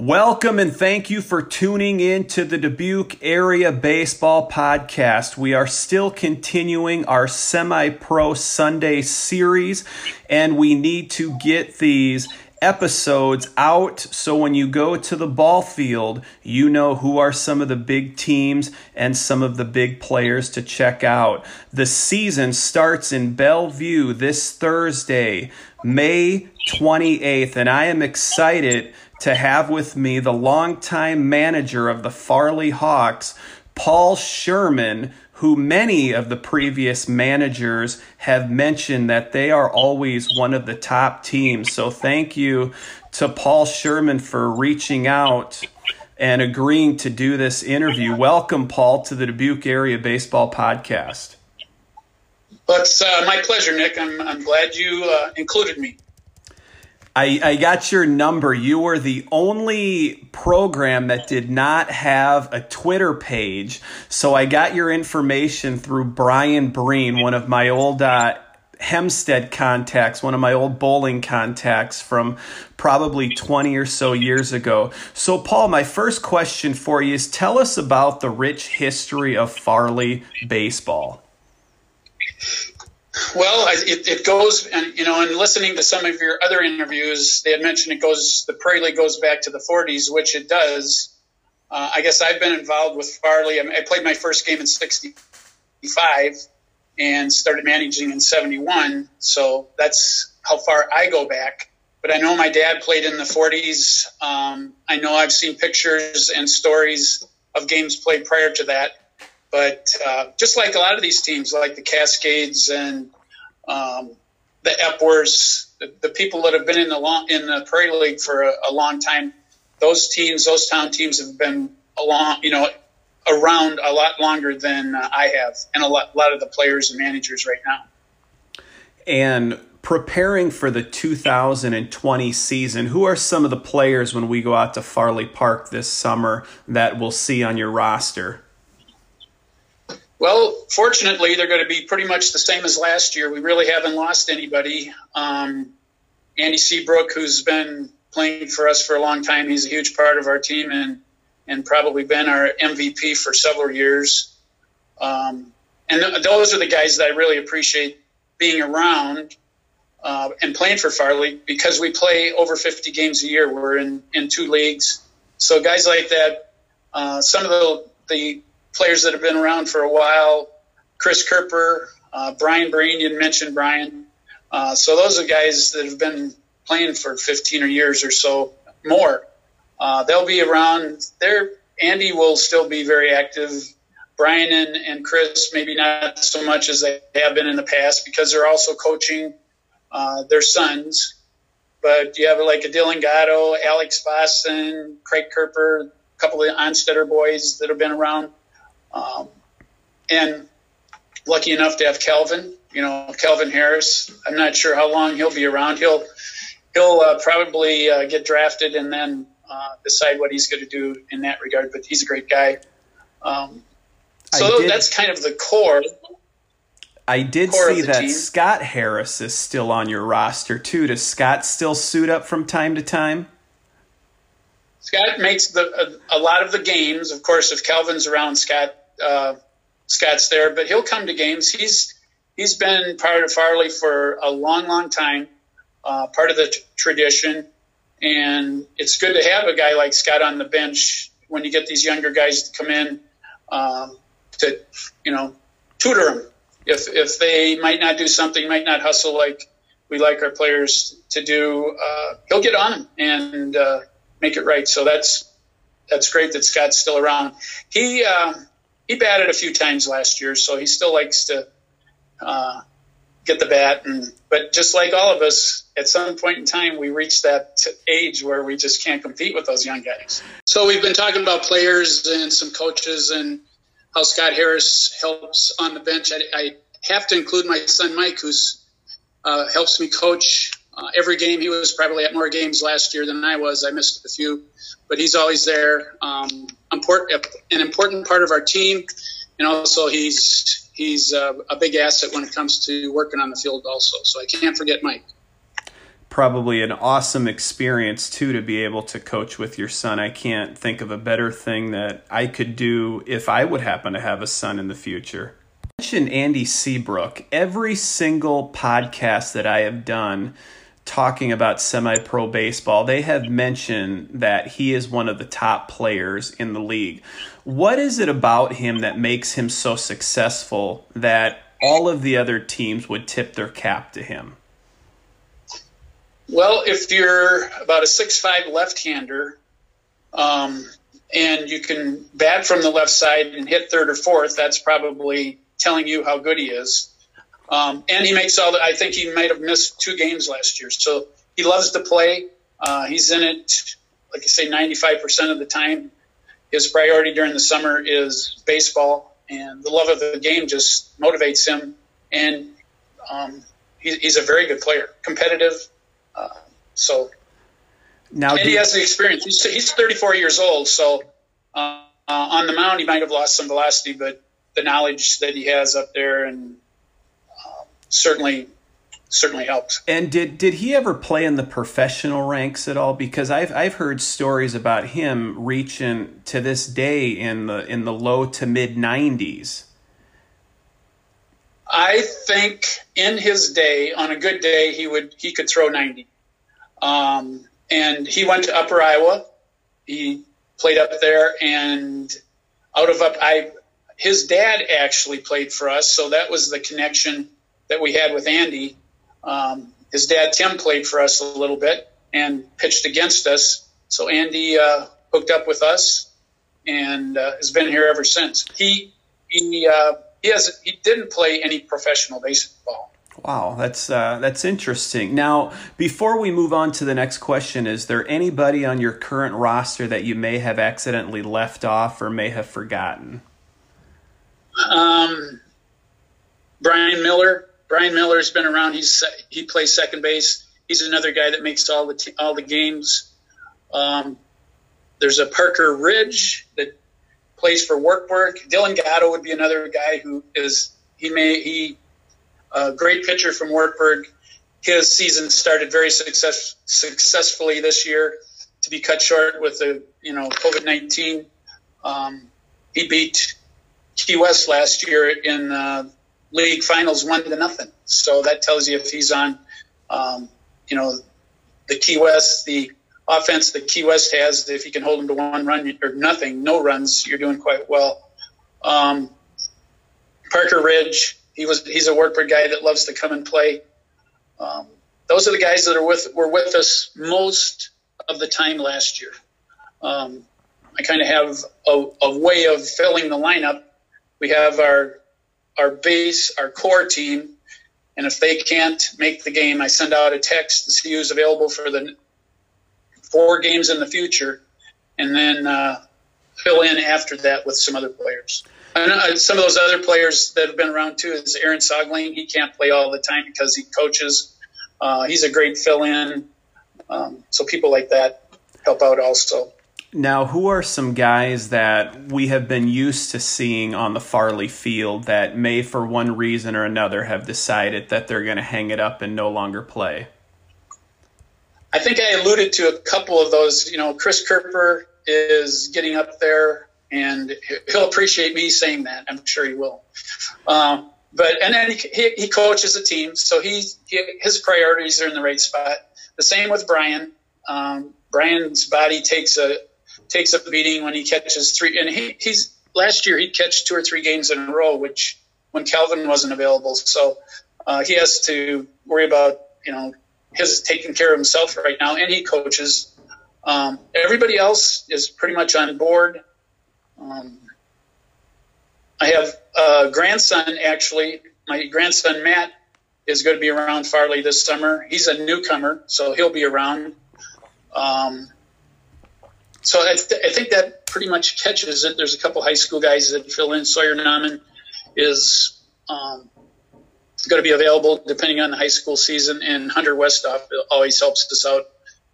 Welcome and thank you for tuning in to the Dubuque Area Baseball Podcast. We are still continuing our semi pro Sunday series, and we need to get these episodes out so when you go to the ball field, you know who are some of the big teams and some of the big players to check out. The season starts in Bellevue this Thursday, May 28th, and I am excited to have with me the longtime manager of the Farley Hawks, Paul Sherman, who many of the previous managers have mentioned that they are always one of the top teams. So thank you to Paul Sherman for reaching out and agreeing to do this interview. Welcome, Paul, to the Dubuque Area Baseball Podcast. It's uh, my pleasure, Nick. I'm, I'm glad you uh, included me. I, I got your number. You were the only program that did not have a Twitter page. So I got your information through Brian Breen, one of my old uh, Hempstead contacts, one of my old bowling contacts from probably 20 or so years ago. So, Paul, my first question for you is tell us about the rich history of Farley baseball. Well, it, it goes, and you know, in listening to some of your other interviews, they had mentioned it goes, the Prairie League goes back to the 40s, which it does. Uh, I guess I've been involved with Farley. I, I played my first game in 65 and started managing in 71. So that's how far I go back. But I know my dad played in the 40s. Um, I know I've seen pictures and stories of games played prior to that. But uh, just like a lot of these teams, like the Cascades and um, the Epworths, the, the, people that have been in the long, in the Prairie League for a, a, long time, those teams, those town teams have been along, you know, around a lot longer than uh, I have, and a lot, a lot of the players and managers right now. And preparing for the 2020 season, who are some of the players when we go out to Farley Park this summer that we'll see on your roster? Well, fortunately, they're going to be pretty much the same as last year. We really haven't lost anybody. Um, Andy Seabrook, who's been playing for us for a long time, he's a huge part of our team and and probably been our MVP for several years. Um, and th- those are the guys that I really appreciate being around uh, and playing for Farley because we play over 50 games a year. We're in, in two leagues. So guys like that, uh, some of the, the players that have been around for a while. Chris Kerper, uh, Brian Breen, you mentioned Brian. Uh, so those are guys that have been playing for 15 or years or so more. Uh, they'll be around. There, Andy will still be very active. Brian and, and Chris, maybe not so much as they have been in the past because they're also coaching uh, their sons. But you have like a Dylan Gatto, Alex Boston, Craig Kerper, a couple of Onstetter boys that have been around. Um, and lucky enough to have Kelvin, you know, Kelvin Harris. I'm not sure how long he'll be around. He'll he'll uh, probably uh, get drafted and then uh, decide what he's going to do in that regard. But he's a great guy. Um, so that's kind of the core. I did core see that team. Scott Harris is still on your roster too. Does Scott still suit up from time to time? Scott makes the a, a, lot of the games. Of course, if Kelvin's around, Scott uh, Scott's there, but he'll come to games. He's he's been part of Farley for a long, long time, uh, part of the t- tradition, and it's good to have a guy like Scott on the bench when you get these younger guys to come in um, to you know tutor them if if they might not do something, might not hustle like we like our players to do, uh, he'll get on them and uh, make it right. So that's that's great that Scott's still around. He uh, he batted a few times last year, so he still likes to uh, get the bat. And but just like all of us, at some point in time, we reach that age where we just can't compete with those young guys. So we've been talking about players and some coaches and how Scott Harris helps on the bench. I, I have to include my son Mike, who's uh, helps me coach uh, every game. He was probably at more games last year than I was. I missed a few, but he's always there. Um, important, an important part of our team, and also he's he's a big asset when it comes to working on the field. Also, so I can't forget Mike. Probably an awesome experience too to be able to coach with your son. I can't think of a better thing that I could do if I would happen to have a son in the future mentioned Andy Seabrook. Every single podcast that I have done talking about semi pro baseball, they have mentioned that he is one of the top players in the league. What is it about him that makes him so successful that all of the other teams would tip their cap to him? Well, if you're about a six-five left-hander, um, and you can bat from the left side and hit third or fourth, that's probably telling you how good he is. Um, and he makes all the, I think he might have missed two games last year. So he loves to play. Uh, he's in it, like I say, 95% of the time. His priority during the summer is baseball, and the love of the game just motivates him. And um, he, he's a very good player, competitive. Uh, so now and he has the experience. He's, he's 34 years old, so uh, on the mound he might have lost some velocity, but the knowledge that he has up there and uh, certainly certainly helps. And did did he ever play in the professional ranks at all? Because I've I've heard stories about him reaching to this day in the in the low to mid nineties. I think in his day, on a good day, he would he could throw ninety. Um, and he went to Upper Iowa. He played up there, and out of up, I his dad actually played for us, so that was the connection that we had with Andy. Um, his dad Tim played for us a little bit and pitched against us, so Andy uh, hooked up with us and uh, has been here ever since. He he uh, he has he didn't play any professional baseball. Wow, that's uh, that's interesting. Now, before we move on to the next question, is there anybody on your current roster that you may have accidentally left off or may have forgotten? Um, Brian Miller. Brian Miller's been around. He's he plays second base. He's another guy that makes all the t- all the games. Um, there's a Parker Ridge that plays for Wartburg. Dylan Gatto would be another guy who is he may he a great pitcher from Wartburg. His season started very success, successfully this year to be cut short with the you know COVID nineteen. Um, he beat Key West last year in uh, league finals one to nothing. So that tells you if he's on, um, you know, the Key West, the offense that Key West has, if you can hold them to one run or nothing, no runs, you're doing quite well. Um, Parker Ridge, he was he's a Wartburg guy that loves to come and play. Um, those are the guys that are with were with us most of the time last year. Um, I kind of have a, a, way of filling the lineup we have our our base, our core team, and if they can't make the game, I send out a text to see who's available for the four games in the future, and then uh, fill in after that with some other players. And uh, some of those other players that have been around too is Aaron Sogling. He can't play all the time because he coaches. Uh, he's a great fill-in. Um, so people like that help out also. Now, who are some guys that we have been used to seeing on the Farley field that may, for one reason or another, have decided that they're going to hang it up and no longer play? I think I alluded to a couple of those. You know, Chris Kerper is getting up there, and he'll appreciate me saying that. I'm sure he will. Um, but and then he, he coaches a team, so he's he, his priorities are in the right spot. The same with Brian. Um, Brian's body takes a takes a beating when he catches three. And he, he's last year he'd catch two or three games in a row, which when Calvin wasn't available, so uh, he has to worry about you know, his taking care of himself right now, and he coaches. Um, everybody else is pretty much on board. Um, I have a grandson, actually. My grandson, Matt, is going to be around Farley this summer. He's a newcomer, so he'll be around. Um, so I, th- I, think that pretty much catches it. There's a couple high school guys that fill in. Sawyer Nauman is um, going to be available depending on the high school season, and Hunter Westoff always helps us out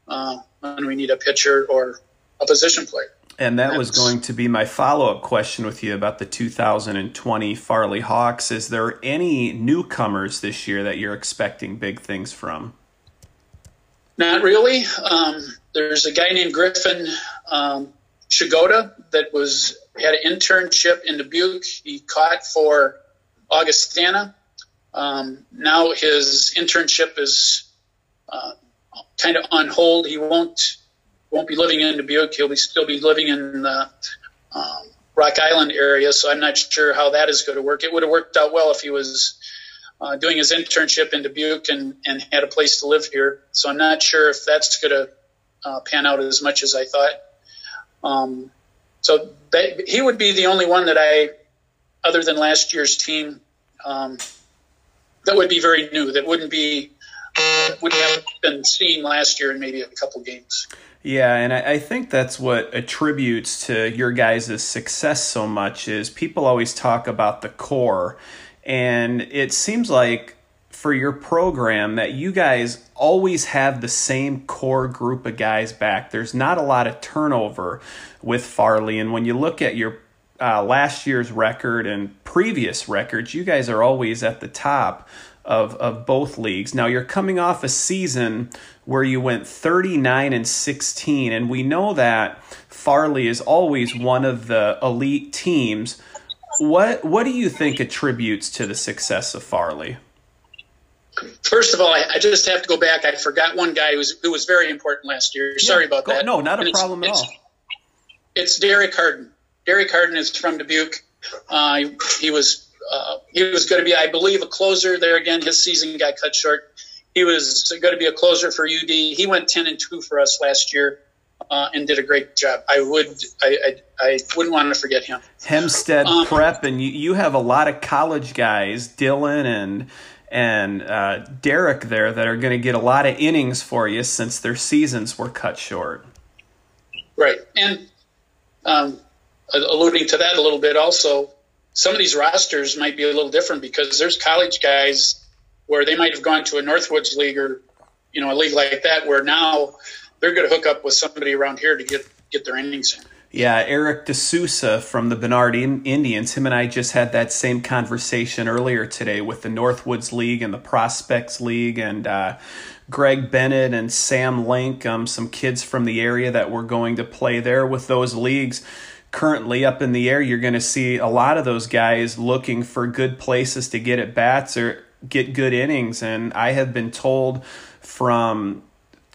uh, when we need a pitcher or a position player. And that was going to be my follow up question with you about the 2020 Farley Hawks. Is there any newcomers this year that you're expecting big things from? Not really. Um, there's a guy named Griffin um, Shigoda that was had an internship in Dubuque. He caught for Augustana. Um, now his internship is uh, kind of on hold. He won't won't be living in Dubuque. He'll be still be living in the um, Rock Island area. So I'm not sure how that is going to work. It would have worked out well if he was uh, doing his internship in Dubuque and, and had a place to live here. So I'm not sure if that's going to uh, pan out as much as I thought. Um, so they, he would be the only one that I, other than last year's team, um, that would be very new. That wouldn't be wouldn't have been seen last year in maybe a couple games. Yeah, and I, I, think that's what attributes to your guys' success so much is people always talk about the core. And it seems like for your program that you guys always have the same core group of guys back. There's not a lot of turnover with Farley. And when you look at your uh, last year's record and previous records, you guys are always at the top of, of both leagues. Now you're coming off a season where you went 39 and 16, and we know that Farley is always one of the elite teams. What what do you think attributes to the success of Farley? First of all, I, I just have to go back. I forgot one guy who was, who was very important last year. Sorry yeah, about go, that. No, not a problem it's, at all. It's, it's Derek Harden. Derek Harden is from Dubuque. Uh, he, he was uh, he was going to be, I believe, a closer there again. His season got cut short. He was going to be a closer for UD. He went ten and two for us last year. Uh, and did a great job. I would, I, I, I wouldn't want to forget him. Hempstead um, Prep, and you, you have a lot of college guys, Dylan and and uh, Derek there, that are going to get a lot of innings for you since their seasons were cut short. Right, and um, alluding to that a little bit, also, some of these rosters might be a little different because there's college guys where they might have gone to a Northwoods league or you know a league like that where now they're going to hook up with somebody around here to get get their innings in. Yeah, Eric D'Souza from the Bernard Indians. Him and I just had that same conversation earlier today with the Northwoods League and the Prospects League, and uh, Greg Bennett and Sam Link, um, some kids from the area that were going to play there with those leagues currently up in the air, you're going to see a lot of those guys looking for good places to get at bats or get good innings. And I have been told from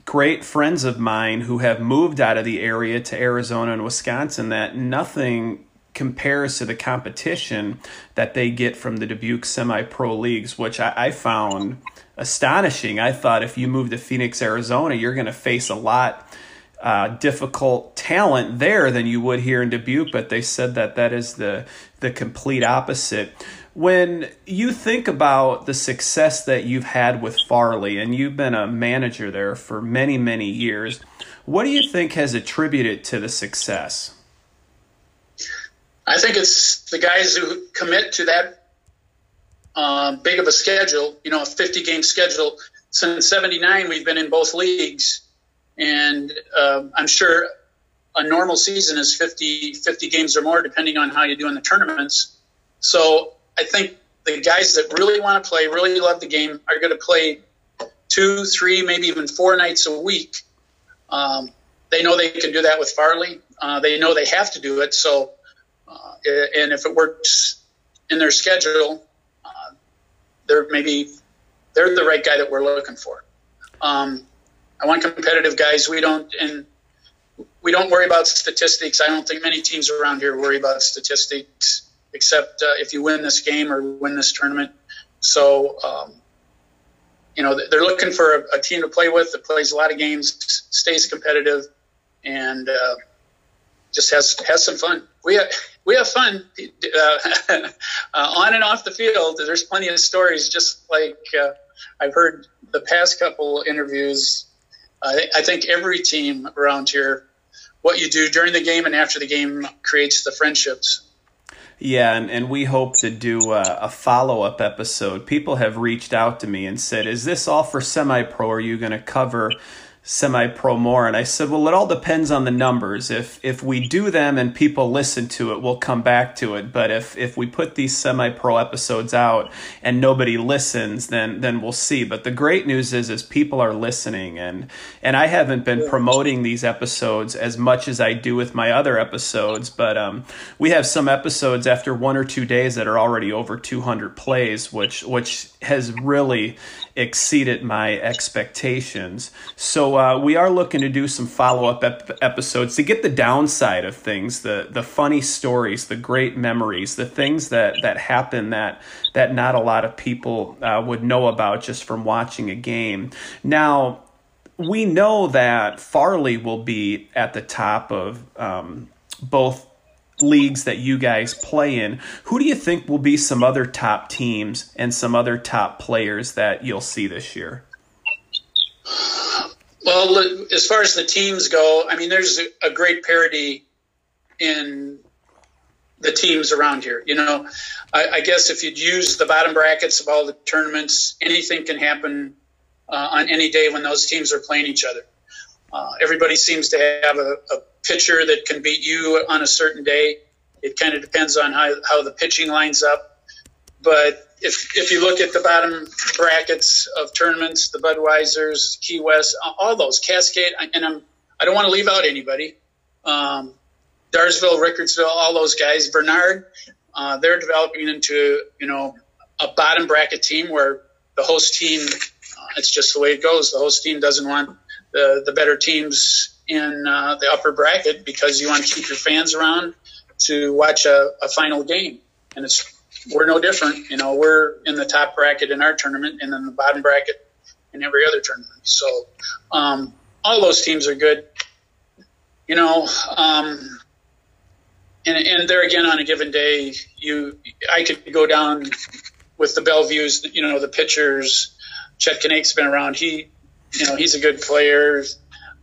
great friends of mine who have moved out of the area to Arizona and Wisconsin that nothing compares to the competition that they get from the Dubuque semi pro leagues, which I, I, found astonishing. I thought if you move to Phoenix, Arizona, you're going to face a lot uh, difficult talent there than you would here in Dubuque, but they said that that is the the complete opposite. When you think about the success that you've had with Farley, and you've been a manager there for many many years, what do you think has attributed to the success? I think it's the guys who commit to that uh, big of a schedule. You know, a 50 game schedule. Since '79, we've been in both leagues and uh, I'm sure a normal season is 50, 50 games or more, depending on how you do in the tournaments. So I think the guys that really want to play, really love the game, are going to play two, three, maybe even four nights a week. Um, they know they can do that with Farley. Uh, they know they have to do it. So, uh, and if it works in their schedule, uh, they're maybe they're the right guy that we're looking for. Um, I want competitive guys. We don't and we don't worry about statistics. I don't think many teams around here worry about statistics, except uh, if you win this game or win this tournament. So um, you know, they're looking for a, a, team to play with that plays a lot of games, stays competitive, and uh, just has has some fun. We have, we have fun uh, on and off the field. There's plenty of stories, just like uh, I've heard the past couple interviews. I, I think every team around here, what you do during the game and after the game creates the friendships. Yeah, and, and we hope to do a, a follow up episode. People have reached out to me and said, Is this all for semi pro? Are you going to cover semi pro more. And i said well it all depends on the numbers. If if we do them and people listen to it we'll come back to it. But if if we put these semi pro episodes out and nobody listens then then we'll see. But the great news is is people are listening. And and i haven't been promoting these episodes as much as i do with my other episodes. But um we have some episodes after one or two days that are already over 200 plays which which has really exceeded my expectations. So uh, we are looking to do some follow up ep- episodes to get the downside of things, the the funny stories, the great memories, the things that that happen that that not a lot of people uh, would know about just from watching a game. Now we know that Farley will be at the top of um, both leagues that you guys play in, who do you think will be some other top teams and some other top players that you'll see this year? Well, as far as the teams go, I mean, there's a great parity in the teams around here. You know, I, I guess if you'd use the bottom brackets of all the tournaments, anything can happen uh, on any day when those teams are playing each other. Uh, everybody seems to have a, a, pitcher that can beat you on a certain day. It kind of depends on how, how the pitching lines up. But if, if you look at the bottom brackets of tournaments, the Budweisers, Key West, all those, Cascade, and I'm, I don't want to leave out anybody. Um, Dyersville, Rickardsville, all those guys. Bernard, uh, they're developing into, you know, a bottom bracket team where the host team, uh, it's just the way it goes. The host team doesn't want the, the better teams in uh, the upper bracket because you want to keep your fans around to watch a, a final game. And it's we're no different. You know, we're in the top bracket in our tournament and then the bottom bracket in every other tournament. So um, all those teams are good. You know, um, and, and there again on a given day, you I could go down with the Bellevues. You know, the pitchers. Chet Kanake's been around. He you know, he's a good player.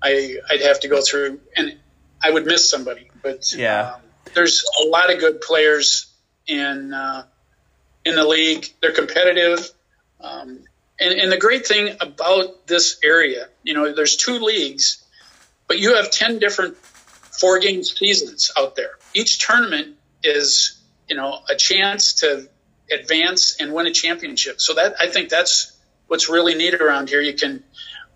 I I'd have to go through, and I would miss somebody. But yeah, um, there's a lot of good players in uh, in the league. They're competitive, um, and and the great thing about this area, you know, there's two leagues, but you have ten different four game seasons out there. Each tournament is you know a chance to advance and win a championship. So that I think that's what's really neat around here. You can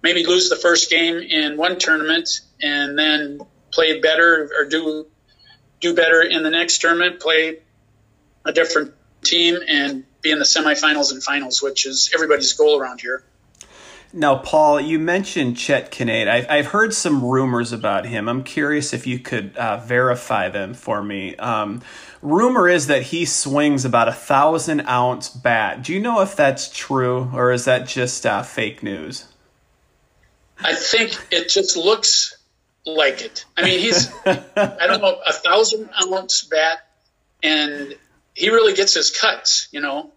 maybe lose the first game in one tournament and then play better or do do better in the next tournament, play a different team, and be in the semifinals and finals, which is everybody's goal around here. Now, Paul, you mentioned Chet Kinnaid. I've, I've heard some rumors about him. I'm curious if you could uh, verify them for me. Um, rumor is that he swings about a thousand ounce bat. Do you know if that's true or is that just uh, fake news? I think it just looks like it. I mean, he's I don't know a thousand ounce bat, and he really gets his cuts. You know,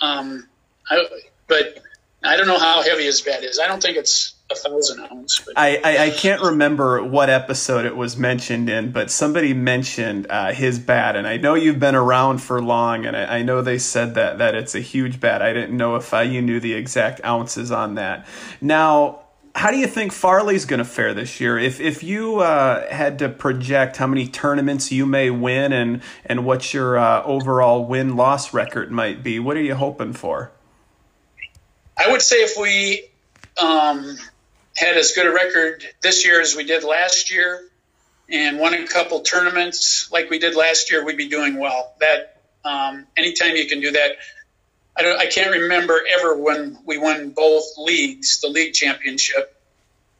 um, I, but I don't know how heavy his bat is. I don't think it's a thousand ounce. But. I, I, I can't remember what episode it was mentioned in, but somebody mentioned uh, his bat, and I know you've been around for long, and I, I, know they said that that it's a huge bat. I didn't know if uh, you knew the exact ounces on that. Now how do you think Farley's going to fare this year? If if you uh, had to project how many tournaments you may win and and what your uh, overall win loss record might be, what are you hoping for? I would say if we um, had as good a record this year as we did last year, and won a couple tournaments like we did last year, we'd be doing well. That um, anytime you can do that, I don't. I can't remember ever when we won both leagues, the league championship.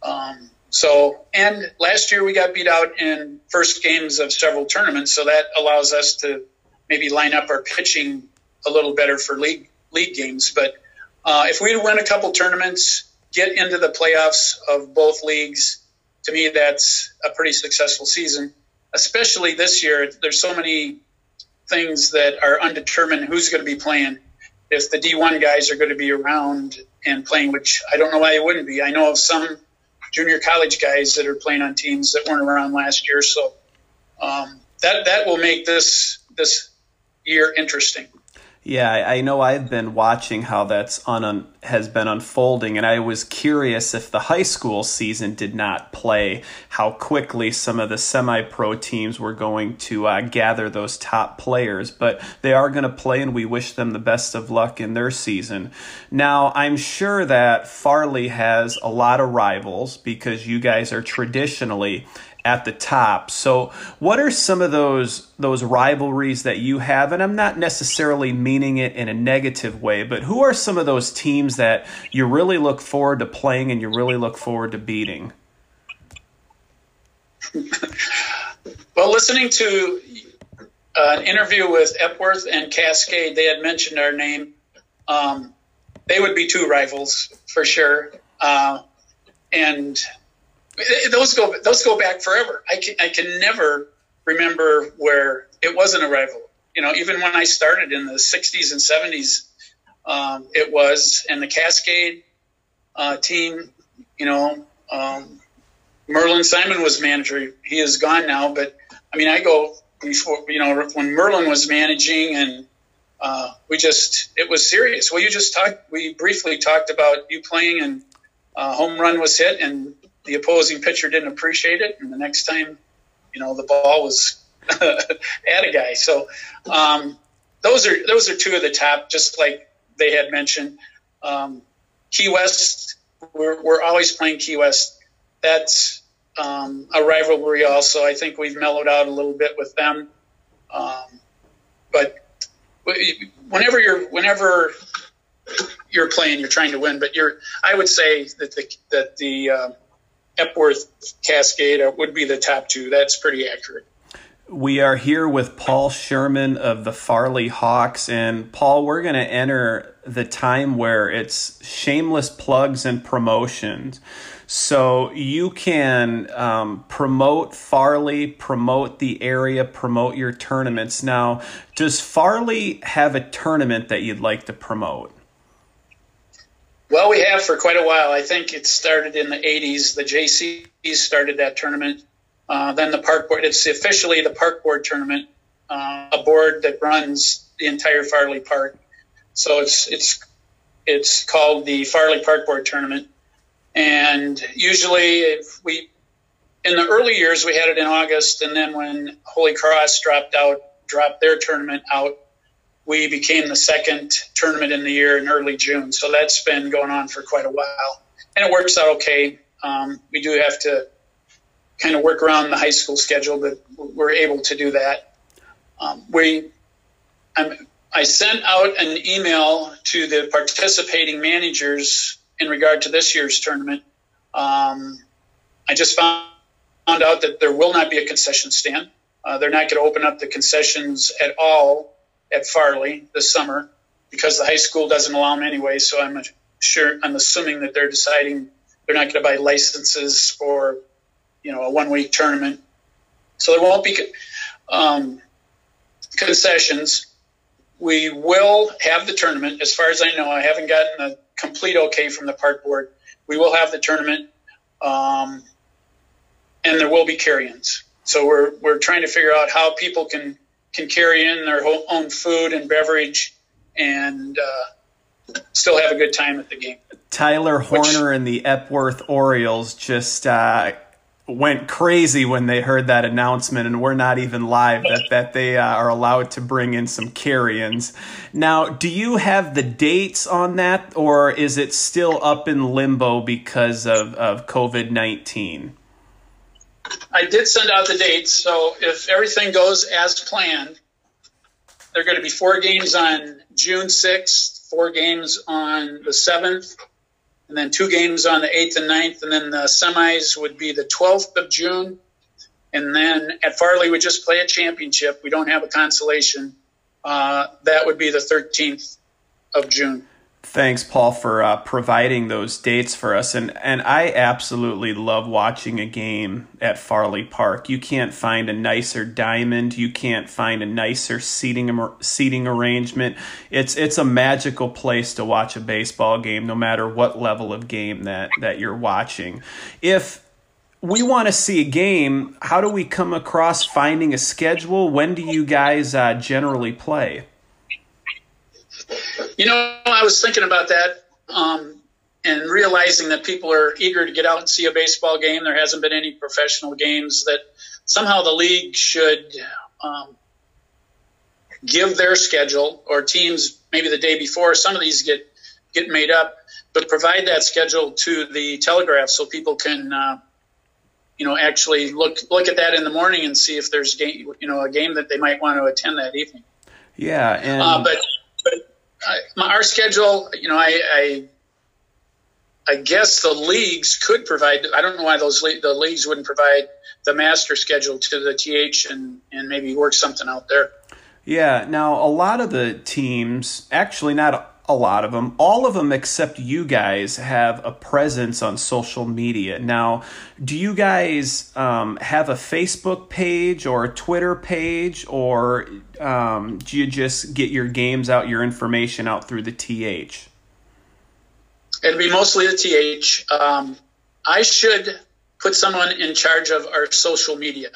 Um, so, and last year we got beat out in first games of several tournaments, so that allows us to maybe line up our pitching a little better for league league games. But uh, if we win a couple tournaments, get into the playoffs of both leagues, to me, that's a pretty successful season. Especially this year, there's so many things that are undetermined who's going to be playing. If the D1 guys are going to be around and playing, which I don't know why they wouldn't be. I know of some junior college guys that are playing on teams that weren't around last year, so um, that that will make this this year interesting. Yeah, I know I've been watching how that's un, has been unfolding, and I was curious if the high school season did not play, how quickly some of the semi pro teams were going to uh, gather those top players. But they are going to play, and we wish them the best of luck in their season. Now, I'm sure that Farley has a lot of rivals because you guys are traditionally at the top. So, what are some of those those rivalries that you have? And I'm not necessarily meaning it in a negative way, but who are some of those teams that you really look forward to playing and you really look forward to beating? well, listening to uh, an interview with Epworth and Cascade, they had mentioned our name. Um, they would be two rivals for sure. Uh, and those go those go back forever. I can I can never remember where it wasn't a rival. You know, even when I started in the '60s and '70s, um, it was. And the Cascade uh, team, you know, um, Merlin Simon was manager. He is gone now, but I mean, I go before you know when Merlin was managing and. Uh, we just it was serious. Well, you just talked. We briefly talked about you playing and uh, home run was hit, and the opposing pitcher didn't appreciate it, and the next time, you know, the ball was at a guy. So um, those are those are two of the top, just like they had mentioned. Um, Key West, we're, we're always playing Key West. That's um, a rivalry. Also, I think we've mellowed out a little bit with them, um, but whenever you're whenever you're playing, you're trying to win. But you're, I would say that the that the uh, Epworth Cascade would be the top two. That's pretty accurate. We are here with Paul Sherman of the Farley Hawks. And Paul, we're going to enter the time where it's shameless plugs and promotions. So you can um, promote Farley, promote the area, promote your tournaments. Now, does Farley have a tournament that you'd like to promote? Well, we have for quite a while. I think it started in the 80s. The JCs started that tournament. Uh, then the park board, it's officially the park board tournament, uh, a board that runs the entire Farley Park. So it's, it's, it's called the Farley Park Board Tournament. And usually if we, in the early years, we had it in August. And then when Holy Cross dropped out, dropped their tournament out, we became the second tournament in the year in early June. So that's been going on for quite a while. And it works out okay. Um, we do have to kind of work around the high school schedule, but we're able to do that. Um, we, I'm, I sent out an email to the participating managers in regard to this year's tournament. Um, I just found, out that there will not be a concession stand. Uh, they're not going to open up the concessions at all at Farley this summer because the high school doesn't allow them anyway. So I'm sure I'm assuming that they're deciding they're not going to buy licenses for you know a one week tournament. So there won't be um, concessions. We will have the tournament. As far as I know, I haven't gotten a complete okay from the park board. We will have the tournament, um, and there will be carry-ins. So we're we're trying to figure out how people can can carry in their own food and beverage and uh, still have a good time at the game. Tyler Horner Which, and the Epworth Orioles just uh, went crazy when they heard that announcement, and we're not even live that that they uh, are allowed to bring in some carry-ins. Now, do you have the dates on that, or is it still up in limbo because of of COVID nineteen? I did send out the dates, so if everything goes as planned, there are going to be four games on June 6th, four games on the 7th, and then two games on the 8th and 9th, and then the semis would be the 12th of June. And then at Farley, we just play a championship. We don't have a consolation. Uh, that would be the 13th of June. Thanks, Paul, for uh, providing those dates for us. And, and I absolutely love watching a game at Farley Park. You can't find a nicer diamond. You can't find a nicer seating seating arrangement. It's it's a magical place to watch a baseball game, no matter what level of game that that you're watching. If we want to see a game, how do we come across finding a schedule? When do you guys uh, generally play? You know, I was thinking about that um, and realizing that people are eager to get out and see a baseball game. There hasn't been any professional games that somehow the league should um, give their schedule or teams maybe the day before. Some of these get get made up, but provide that schedule to the Telegraph so people can. Uh, you know, actually look look at that in the morning and see if there's game, you know, a game that they might want to attend that evening. Yeah, and uh, but my, our schedule, you know, I, I, I guess the leagues could provide. I don't know why those le- the leagues wouldn't provide the master schedule to the TH and and maybe work something out there. Yeah. Now a lot of the teams, actually not a lot of them, all of them except you guys have a presence on social media. Now, do you guys um, have a Facebook page or a Twitter page, or um, do you just get your games out, your information out through the TH? It'd be mostly the TH. Um, I should put someone in charge of our social media.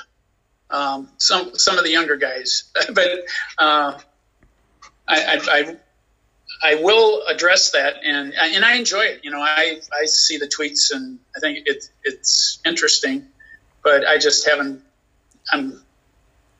Um, some some of the younger guys, but uh, I, I, I I will address that, and and I enjoy it. You know, I I see the tweets, and I think it's it's interesting, but I just haven't I'm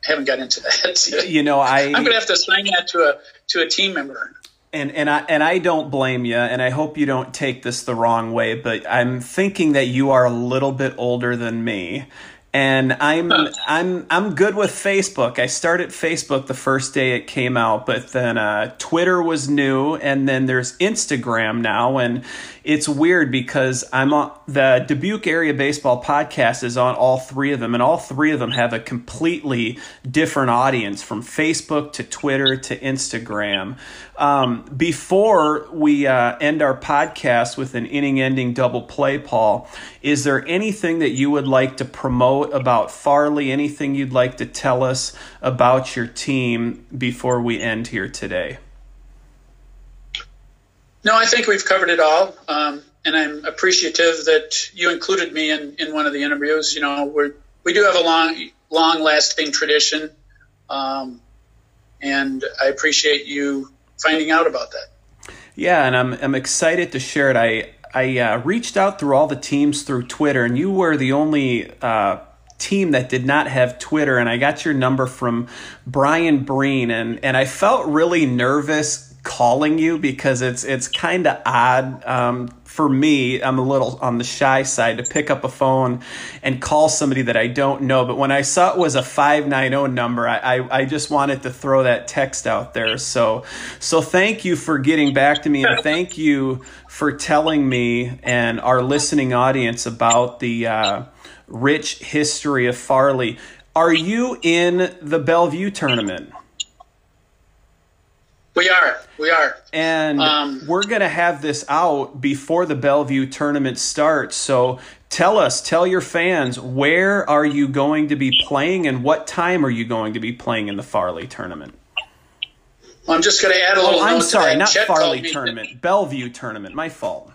haven't got into that. You know, I I'm going to have to assign that to a to a team member. And and I and I don't blame you, and I hope you don't take this the wrong way, but I'm thinking that you are a little bit older than me, and I'm I'm I'm good with Facebook. I started Facebook the first day it came out, but then uh, Twitter was new, and then there's Instagram now, and it's weird because I'm on the Dubuque Area Baseball podcast is on all three of them, and all three of them have a completely different audience from Facebook to Twitter to Instagram. Um, before we uh, end our podcast with an inning ending double play, Paul, is there anything that you would like to promote about Farley? Anything you'd like to tell us about your team before we end here today? No, I think we've covered it all. Um, and I'm appreciative that you included me in, in one of the interviews. You know, we we do have a long, long lasting tradition. Um, and I appreciate you finding out about that. Yeah, and I'm I'm excited to share it. I I uh, reached out through all the teams through Twitter, and you were the only uh, team that did not have Twitter. And I got your number from Brian Breen, and and I felt really nervous calling you because it's it's kind of odd um, for me. I'm a little on the shy side to pick up a phone and call somebody that I don't know. But when I saw it was a five nine zero number, I, I, I just wanted to throw that text out there. So so thank you for getting back to me and thank you for telling me and our listening audience about the uh, rich history of Farley. Are you in the Bellevue tournament? We are. We are. And um, we're going to have this out before the Bellevue tournament starts. So tell us, tell your fans, where are you going to be playing and what time are you going to be playing in the Farley tournament? I'm just going to add a little. Oh, I'm sorry, not Chet Farley tournament, Bellevue tournament. My fault.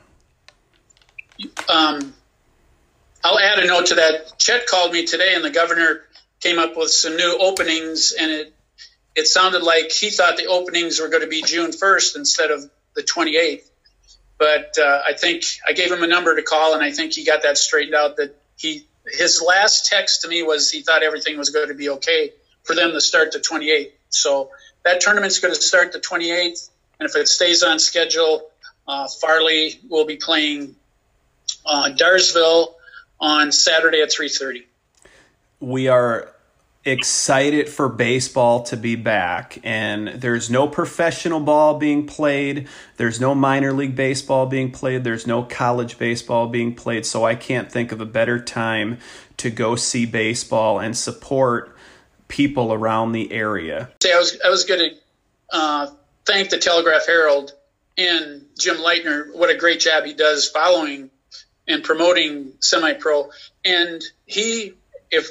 Um, I'll add a note to that. Chet called me today, and the governor came up with some new openings, and it it sounded like he thought the openings were going to be June 1st instead of the 28th. But uh, I think I gave him a number to call, and I think he got that straightened out. That he his last text to me was he thought everything was going to be okay for them to start the 28th. So that tournament's going to start the 28th, and if it stays on schedule, uh, Farley will be playing uh, Dyersville on Saturday at 3:30. We are excited for baseball to be back and there's no professional ball being played. There's no minor league baseball being played. There's no college baseball being played so i can't think of a better time to go see baseball and support people around the area. See, i was i was going to uh, thank the telegraph herald and Jim Leitner, what a great job he does following and promoting semi-pro. And he, if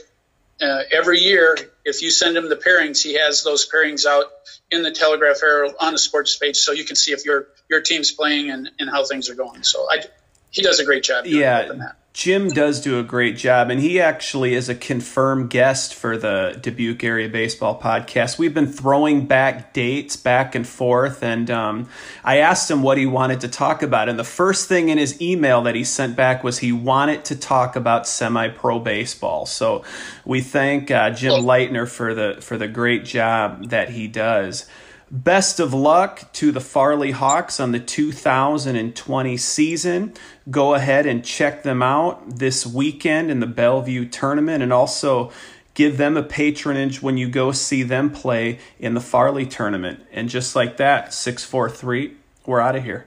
uh, every year, if you send him the pairings, he has those pairings out in the Telegraph Herald on the sports page, so you can see if your your team's playing and, and how things are going. So I, he does a great job. yeah, Jim does do a great job, and he actually is a confirmed guest for the Dubuque Area Baseball podcast. We've been throwing back dates back and forth, and um, I asked him what he wanted to talk about. And the first thing in his email that he sent back was he wanted to talk about semi pro baseball. So we thank uh, Jim Leitner for the, for the great job that he does. Best of luck to the Farley Hawks on the 2020 season. Go ahead and check them out this weekend in the Bellevue tournament and also give them a patronage when you go see them play in the Farley tournament. And just like that, 643, we're out of here.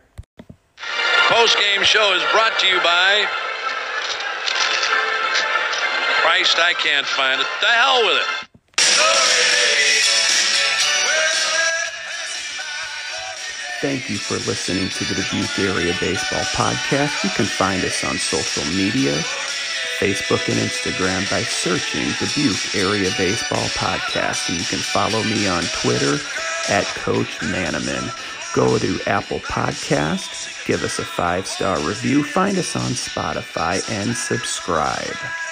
Post game show is brought to you by Christ, I can't find it. The hell with it. Thank you for listening to the Dubuque Area Baseball Podcast. You can find us on social media, Facebook and Instagram by searching Dubuque Area Baseball Podcast. And you can follow me on Twitter at Coach Manaman. Go to Apple Podcasts, give us a five star review, find us on Spotify, and subscribe.